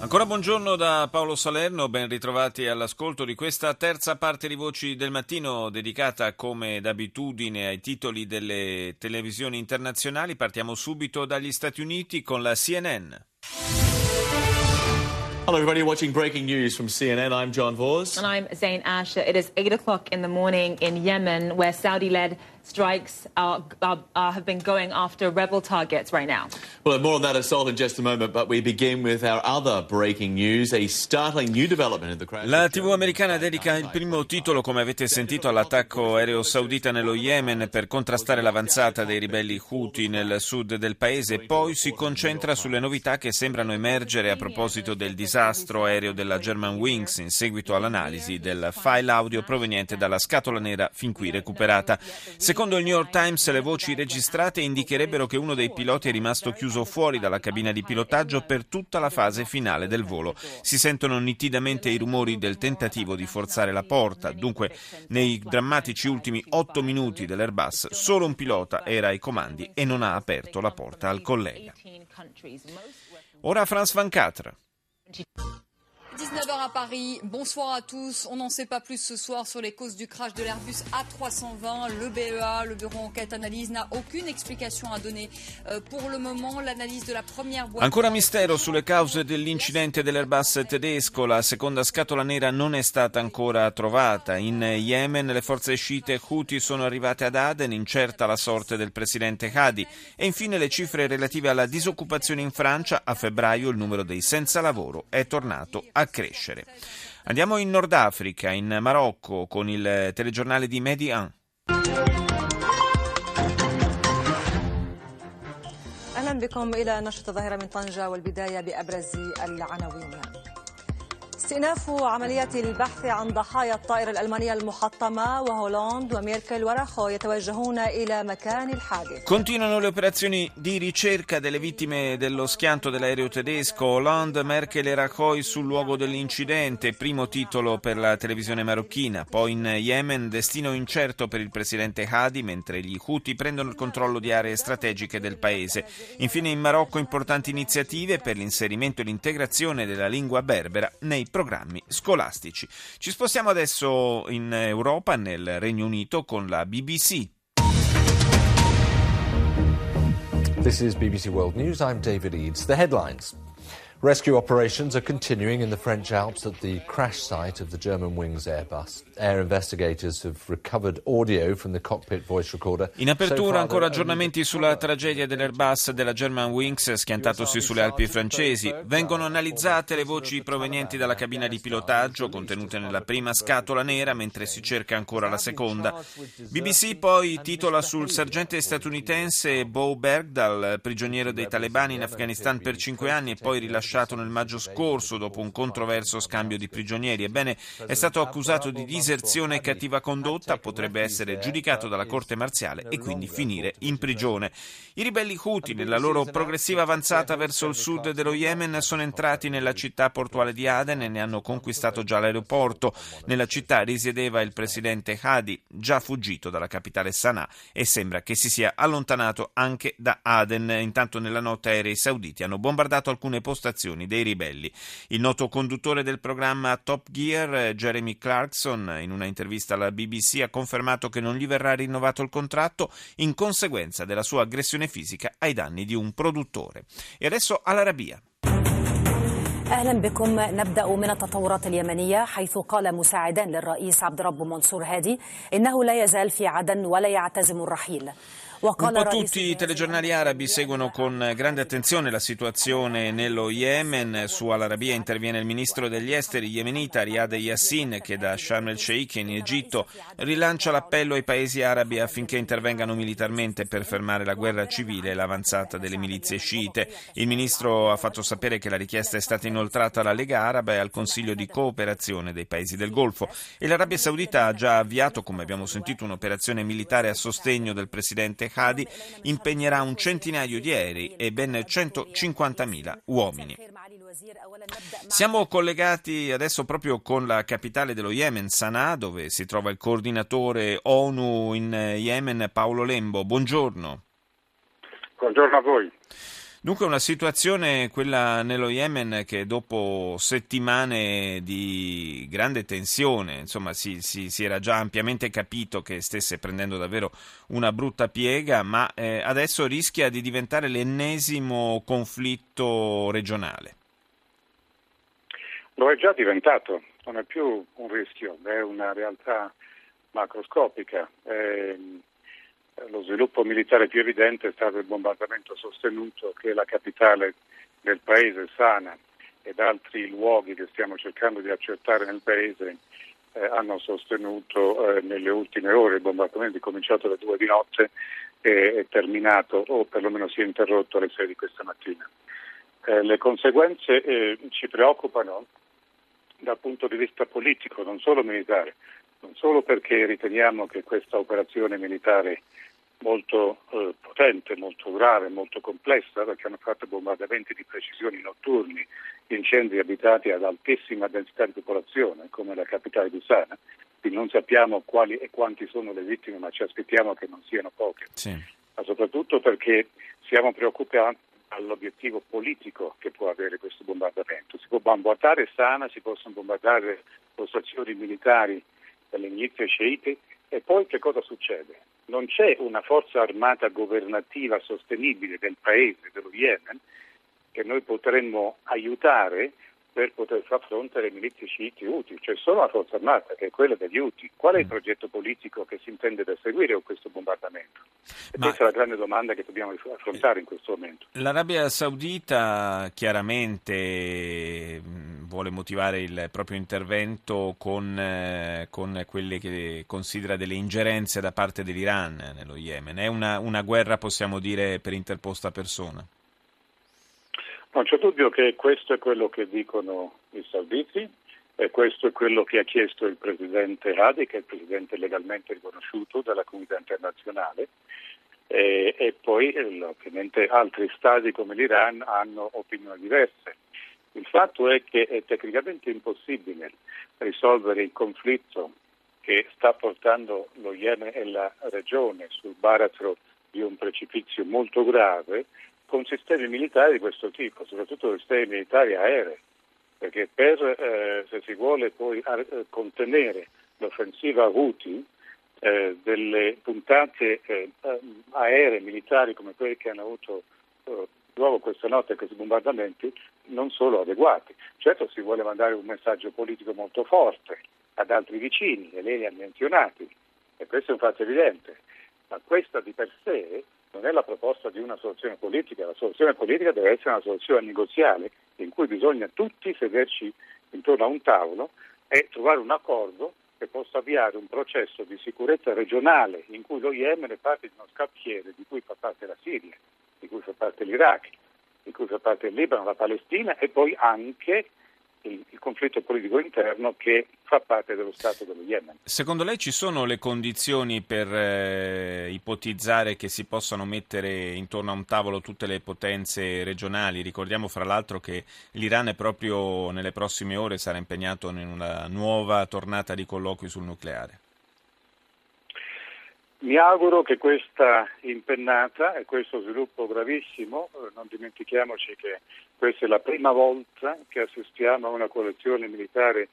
Ancora buongiorno da Paolo Salerno, ben ritrovati all'ascolto di questa terza parte di Voci del Mattino dedicata come d'abitudine ai titoli delle televisioni internazionali. Partiamo subito dagli Stati Uniti con la CNN. Hello, everybody watching breaking news from CNN. I'm John Vors. And I'm Zain Asher. It is 8 o'clock in the morning in Yemen, where Saudi led strikes are, are, are, have been going after rebel targets right now. Well, more on that assault in just a moment, but we begin with our other breaking news a startling new development in the crash. La TV americana dedica il primo titolo, come avete sentito, all'attacco aereo saudita nello Yemen per contrastare l'avanzata dei ribelli Houthi nel sud del paese, poi si concentra sulle novità che sembrano emergere a proposito del disastro aereo della German Wings in seguito all'analisi del file audio proveniente dalla scatola nera fin qui recuperata. Secondo il New York Times, le voci registrate indicherebbero che uno dei piloti è rimasto chiuso fuori dalla cabina di pilotaggio per tutta la fase finale del volo. Si sentono nitidamente i rumori del tentativo di forzare la porta. Dunque, nei drammatici ultimi otto minuti dell'Airbus, solo un pilota era ai comandi e non ha aperto la porta al collega. Ora France 24. 19h à Paris, bonsoir à tous. On n'en sait pas plus ce soir sur les causes du crash de l'Airbus A320. Le BEA, le Bureau Enquête Analyse, n'a aucune explication à donner euh, pour le moment. L'analyse de la première boîte... Ancora mistero sulle cause dell'incidente dell'Airbus tedesco. La seconda scatola nera non è stata ancora trovata. In Yemen le forze sciite Houthi sono arrivate ad Aden, incerta la sorte del presidente Hadi. E infine le cifre relative alla disoccupazione in Francia. A febbraio il numero dei senza lavoro è tornato a crescere. Andiamo in Nord Africa, in Marocco, con il telegiornale di Medi 1. اهلا بكم الى نشره الظاهره من طنجه والبدايه بابرز العناوين. استئناف عمليات البحث عن ضحايا الطائرة الألمانية المحطمة وهولاند وميركل ورخو يتوجهون إلى مكان الحادث. Continuano le operazioni di ricerca delle vittime dello schianto dell'aereo tedesco. Hollande, Merkel e Rajoy sul luogo dell'incidente. Primo titolo per la televisione marocchina. Poi in Yemen, destino incerto per il presidente Hadi, mentre gli Houthi prendono il controllo di aree strategiche del paese. Infine in Marocco importanti iniziative per l'inserimento e l'integrazione della lingua berbera nei programmi scolastici. Ci spostiamo adesso in Europa, nel Regno Unito, con la BBC. This is BBC World News. I'm David Eads. The headlines. Rescue operations are continuing in the French Alps at the crash site of the German Wings Airbus. Air investigators have recovered audio from the cockpit voice recorder. In apertura ancora aggiornamenti sulla tragedia dell'Airbus della German Wings schiantatosi sulle Alpi francesi. Vengono analizzate le voci provenienti dalla cabina di pilotaggio contenute nella prima scatola nera mentre si cerca ancora la seconda. BBC poi titola sul sergente statunitense Bo Bergdal, prigioniero dei talebani in Afghanistan per cinque anni e poi rilasciato nel maggio scorso dopo un controverso scambio di prigionieri. Ebbene, è stato accusato di diserzione e cattiva condotta, potrebbe essere giudicato dalla corte marziale e quindi finire in prigione. I ribelli Houthi, nella loro progressiva avanzata verso il sud dello Yemen, sono entrati nella città portuale di Aden e ne hanno conquistato già l'aeroporto. Nella città risiedeva il presidente Hadi, già fuggito dalla capitale Sana'a, e sembra che si sia allontanato anche da Aden. Intanto nella notte aerei sauditi hanno bombardato alcune postazioni dei ribelli. Il noto conduttore del programma Top Gear, Jeremy Clarkson, in una intervista alla BBC ha confermato che non gli verrà rinnovato il contratto in conseguenza della sua aggressione fisica ai danni di un produttore. E adesso all'Arabia. اهلا بكم نبدا من التطورات اليمنيه حيث قال مساعدان للرئيس عبد رب منصور هادي انه لا يزال في عدن ولا يعتزم الرحيل un po' tutti i telegiornali arabi seguono con grande attenzione la situazione nello Yemen. Su Al-Arabia interviene il ministro degli esteri yemenita Riyad Yassin che da Sharm el-Sheikh in Egitto rilancia l'appello ai paesi arabi affinché intervengano militarmente per fermare la guerra civile e l'avanzata delle milizie sciite. Il ministro ha fatto sapere che la richiesta è stata inoltrata alla Lega Araba e al Consiglio di cooperazione dei paesi del Golfo e l'Arabia Saudita ha già avviato, come abbiamo sentito, un'operazione militare a sostegno del presidente Hadi impegnerà un centinaio di aerei e ben 150.000 uomini. Siamo collegati adesso proprio con la capitale dello Yemen, Sana'a, dove si trova il coordinatore ONU in Yemen, Paolo Lembo. Buongiorno. Buongiorno a voi. Dunque una situazione, quella nello Yemen, che dopo settimane di grande tensione, insomma si, si, si era già ampiamente capito che stesse prendendo davvero una brutta piega, ma eh, adesso rischia di diventare l'ennesimo conflitto regionale. Lo è già diventato, non è più un rischio, è una realtà macroscopica. È lo sviluppo militare più evidente è stato il bombardamento sostenuto che la capitale del paese, Sana, ed altri luoghi che stiamo cercando di accertare nel paese eh, hanno sostenuto eh, nelle ultime ore. Il bombardamento è cominciato alle due di notte e è terminato, o perlomeno si è interrotto alle sei di questa mattina. Eh, le conseguenze eh, ci preoccupano dal punto di vista politico, non solo militare, non solo perché riteniamo che questa operazione militare molto eh, potente, molto grave, molto complessa, perché hanno fatto bombardamenti di precisioni notturni in centri abitati ad altissima densità di popolazione, come la capitale di Sana. Quindi non sappiamo quali e quanti sono le vittime, ma ci aspettiamo che non siano poche. Sì. Ma soprattutto perché siamo preoccupati dall'obiettivo politico che può avere questo bombardamento. Si può bombardare Sana, si possono bombardare postazioni militari delle milizie sceite e poi che cosa succede? Non c'è una forza armata governativa sostenibile del paese, dello Yemen, che noi potremmo aiutare per poter far fronte alle milizie sciiti Houthi, c'è solo una forza armata che è quella degli Houthi. Qual è il progetto politico che si intende perseguire con questo bombardamento? E Ma... questa è la grande domanda che dobbiamo affrontare in questo momento. L'Arabia Saudita chiaramente vuole motivare il proprio intervento con, eh, con, quelle che considera delle ingerenze da parte dell'Iran nello Yemen. È una, una guerra, possiamo dire, per interposta persona? Non c'è dubbio che questo è quello che dicono i sauditi e questo è quello che ha chiesto il presidente Hadi, che è il presidente legalmente riconosciuto dalla comunità internazionale. E, e poi ovviamente altri stati come l'Iran hanno opinioni diverse. Il fatto è che è tecnicamente impossibile risolvere il conflitto che sta portando lo Yemen e la regione sul baratro di un precipizio molto grave con sistemi militari di questo tipo, soprattutto sistemi militari aerei, perché per, eh, se si vuole poi eh, contenere l'offensiva Houthi, eh, delle puntate eh, aeree militari come quelle che hanno avuto eh, luogo questa notte questi bombardamenti non sono adeguati. Certo si vuole mandare un messaggio politico molto forte ad altri vicini, e lei li ha menzionati, e questo è un fatto evidente, ma questa di per sé non è la proposta di una soluzione politica, la soluzione politica deve essere una soluzione negoziale in cui bisogna tutti sederci intorno a un tavolo e trovare un accordo che possa avviare un processo di sicurezza regionale in cui lo Yemen è parte di uno scacchiere di cui fa parte la Siria, di cui fa parte l'Iraq, di cui fa parte il Libano, la Palestina e poi anche il, conflitto politico interno che fa parte dello Stato dello Yemen. Secondo lei ci sono le condizioni per eh, ipotizzare che si possano mettere intorno a un tavolo tutte le potenze regionali? Ricordiamo fra l'altro che l'Iran proprio nelle prossime ore sarà impegnato in una nuova tornata di colloqui sul nucleare. Mi auguro che questa impennata e questo sviluppo gravissimo, eh, non dimentichiamoci che questa è la prima volta che assistiamo a una coalizione militare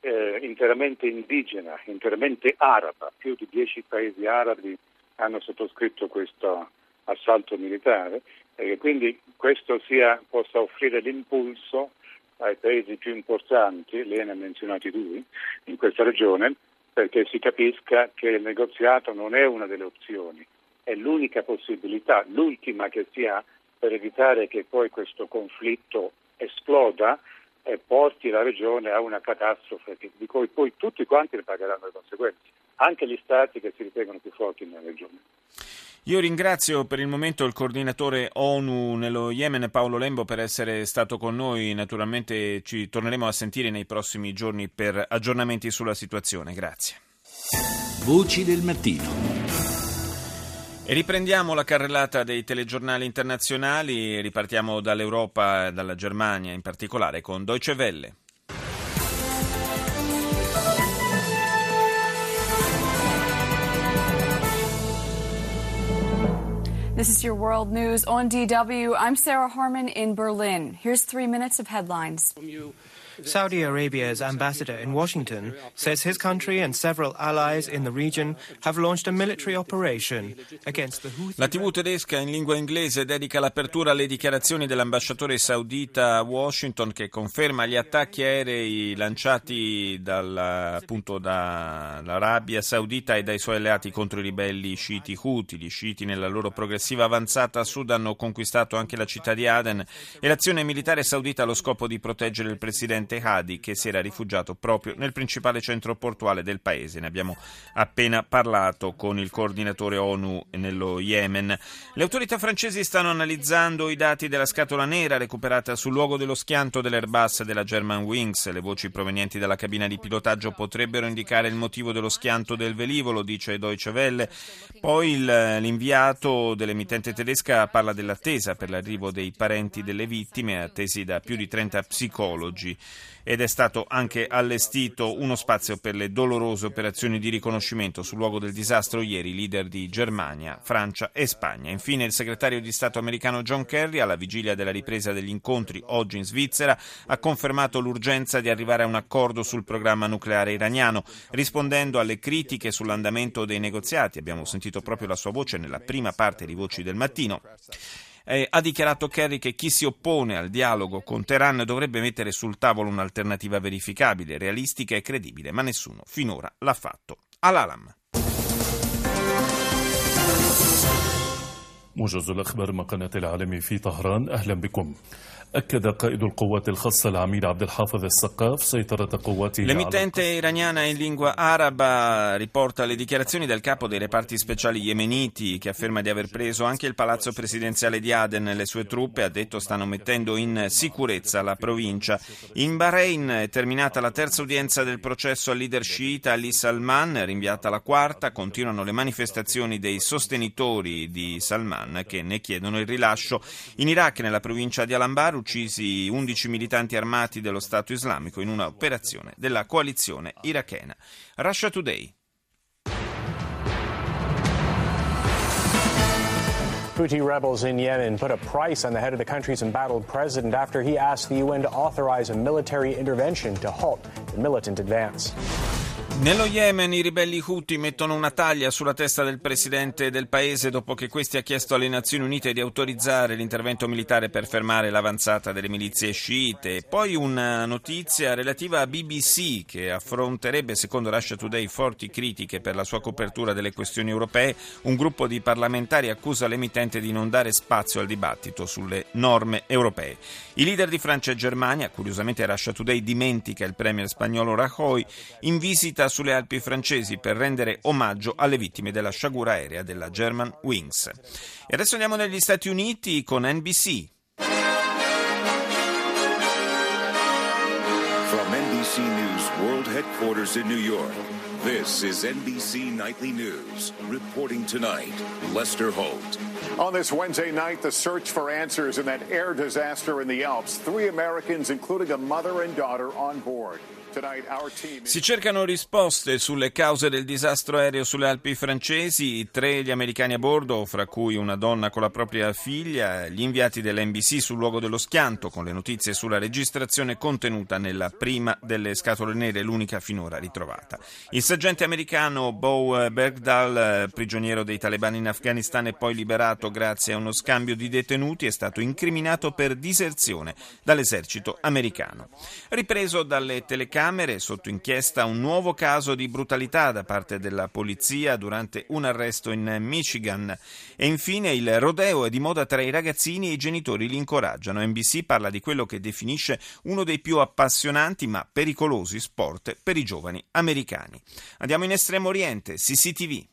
eh, interamente indigena, interamente araba, più di dieci paesi arabi hanno sottoscritto questo assalto militare e che quindi questo sia, possa offrire l'impulso ai paesi più importanti, lei ne ha menzionati due, in questa regione, perché si capisca che il negoziato non è una delle opzioni, è l'unica possibilità, l'ultima che si ha per evitare che poi questo conflitto esploda e porti la regione a una catastrofe di cui poi tutti quanti ne pagheranno le conseguenze, anche gli stati che si ritengono più forti nella regione. Io ringrazio per il momento il coordinatore ONU nello Yemen Paolo Lembo per essere stato con noi, naturalmente ci torneremo a sentire nei prossimi giorni per aggiornamenti sulla situazione. Grazie. Voci del mattino. E riprendiamo la carrellata dei telegiornali internazionali, ripartiamo dall'Europa e dalla Germania in particolare con Deutsche Welle. This is your world news on DW. I'm Sarah Harmon in Berlin. Here's three minutes of headlines. Saudi Arabia's ambassador in Washington says his country and several allies in the region have launched a military operation against the Houthi. La TV tedesca in lingua inglese dedica l'apertura alle dichiarazioni dell'ambasciatore saudita a Washington che conferma gli attacchi aerei lanciati dal, appunto dall'Arabia Saudita e dai suoi alleati contro i ribelli sciiti Houthi. Gli sciiti nella loro progressiva avanzata a sud hanno conquistato anche la città di Aden e l'azione militare saudita ha lo scopo di proteggere il presidente presidente Hadi che si era rifugiato proprio nel principale centro portuale del paese. Ne abbiamo appena parlato con il coordinatore ONU nello Yemen. Le autorità francesi stanno analizzando i dati della scatola nera recuperata sul luogo dello schianto dell'Airbus della German Wings. Le voci provenienti dalla cabina di pilotaggio potrebbero indicare il motivo dello schianto del velivolo, dice Deutsche Welle. Poi il, l'inviato dell'emittente tedesca parla dell'attesa per l'arrivo dei parenti delle vittime, attesi da più di 30 psicologi ed è stato anche allestito uno spazio per le dolorose operazioni di riconoscimento sul luogo del disastro ieri, leader di Germania, Francia e Spagna. Infine il segretario di Stato americano John Kerry, alla vigilia della ripresa degli incontri oggi in Svizzera, ha confermato l'urgenza di arrivare a un accordo sul programma nucleare iraniano, rispondendo alle critiche sull'andamento dei negoziati. Abbiamo sentito proprio la sua voce nella prima parte di Voci del Mattino Eh, ha dichiarato Kerry che chi si oppone al dialogo con Teheran dovrebbe mettere sul tavolo un'alternativa verificabile, realistica e credibile, ma nessuno finora l'ha fatto. Al-Alam. موجز الأخبار من قناة العالمي في طهران أهلا بكم أكد قائد القوات الخاصة العميد عبد الحافظ السقاف سيطرة قواته L'emittente iraniana in lingua araba riporta le dichiarazioni del capo dei reparti speciali yemeniti che afferma di aver preso anche il palazzo presidenziale di Aden e le sue truppe, ha detto stanno mettendo in sicurezza la provincia. In Bahrain è terminata la terza udienza del processo al leader sciita Ali Salman, rinviata la quarta, continuano le manifestazioni dei sostenitori di Salman che ne chiedono il rilascio. In Iraq, nella provincia di Al-Anbar, uccisi 11 militanti armati dello Stato islamico in una operazione della coalizione irachena. Russia Today. Houthi rebels in Yemen put a price on the head of the country's embattled president after he asked the UN to authorize a military intervention to halt the militant advance. Nello Yemen i ribelli Houthi mettono una taglia sulla testa del presidente del paese dopo che questi ha chiesto alle Nazioni Unite di autorizzare l'intervento militare per fermare l'avanzata delle milizie sciite. Poi una notizia relativa a BBC che affronterebbe, secondo Russia Today, forti critiche per la sua copertura delle questioni europee. Un gruppo di parlamentari accusa l'emittente di non dare spazio al dibattito sulle norme europee. I leader di Francia e Germania, curiosamente Russia Today dimentica il premier spagnolo Rajoy, in visita sulle Alpi francesi per rendere omaggio alle vittime della sciagura aerea della German Wings. E adesso andiamo negli Stati Uniti con NBC. From NBC News World Headquarters in New York, this is NBC Nightly News. Reporting tonight, Lester Holt. On this Wednesday night, the search for answers in that air disaster in the Alps. Three Americans, including a mother and daughter, on board. Si cercano risposte sulle cause del disastro aereo sulle Alpi francesi, tre gli americani a bordo, fra cui una donna con la propria figlia, gli inviati dell'NBC sul luogo dello schianto con le notizie sulla registrazione contenuta nella prima delle scatole nere, l'unica finora ritrovata. Il sergente americano Bo Bergdahl, prigioniero dei talebani in Afghanistan e poi liberato grazie a uno scambio di detenuti, è stato incriminato per diserzione dall'esercito americano. Ripreso dalle telecamere Camere, sotto inchiesta un nuovo caso di brutalità da parte della polizia durante un arresto in Michigan. E infine il rodeo è di moda tra i ragazzini e i genitori li incoraggiano. NBC parla di quello che definisce uno dei più appassionanti ma pericolosi sport per i giovani americani. Andiamo in Estremo Oriente, CCTV.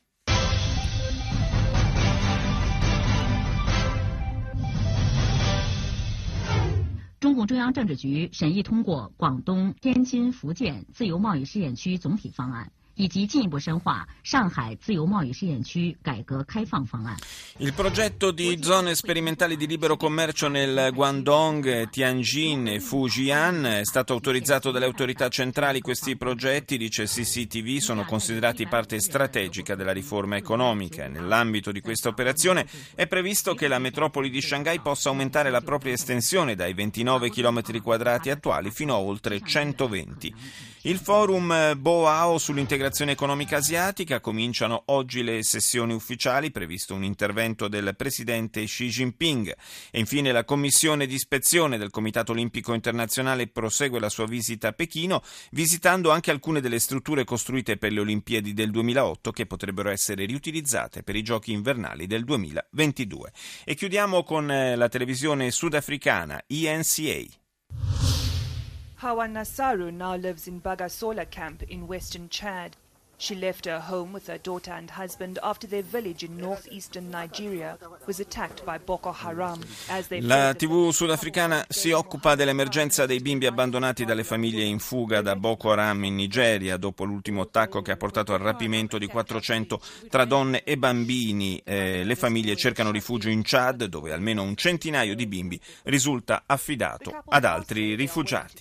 共中央政治局审议通过广东、天津、福建自由贸易试验区总体方案。以及进一步深化上海自由贸易试验区改革开放方案。Il progetto di zone sperimentali di libero commercio nel Guangdong, Tianjin e Fujian è stato autorizzato dalle autorità centrali. Questi progetti, dice CCTV, sono considerati parte strategica della riforma economica. Nell'ambito di questa operazione è previsto che la metropoli di Shanghai possa aumentare la propria estensione dai 29 km quadrati attuali fino a oltre 120. Il forum Boao sull'integrazione economica asiatica cominciano oggi le sessioni ufficiali, previsto un intervento del presidente Xi Jinping. E infine la commissione di ispezione del Comitato Olimpico Internazionale prosegue la sua visita a Pechino, visitando anche alcune delle strutture costruite per le Olimpiadi del 2008 che potrebbero essere riutilizzate per i giochi invernali del 2022. E chiudiamo con eh, la televisione sudafricana ENCA. Hawa Nasaru now lives in Bagasola camp in western Chad. She left her home with her daughter and husband after their village in northeastern Nigeria was attacked by Boko Haram. La TV sudafricana si occupa dell'emergenza dei bimbi abbandonati dalle famiglie in fuga da Boko Haram in Nigeria dopo l'ultimo attacco che ha portato al rapimento di 400 tra donne e bambini. Eh, le famiglie cercano rifugio in Chad dove almeno un centinaio di bimbi risulta affidato ad altri rifugiati.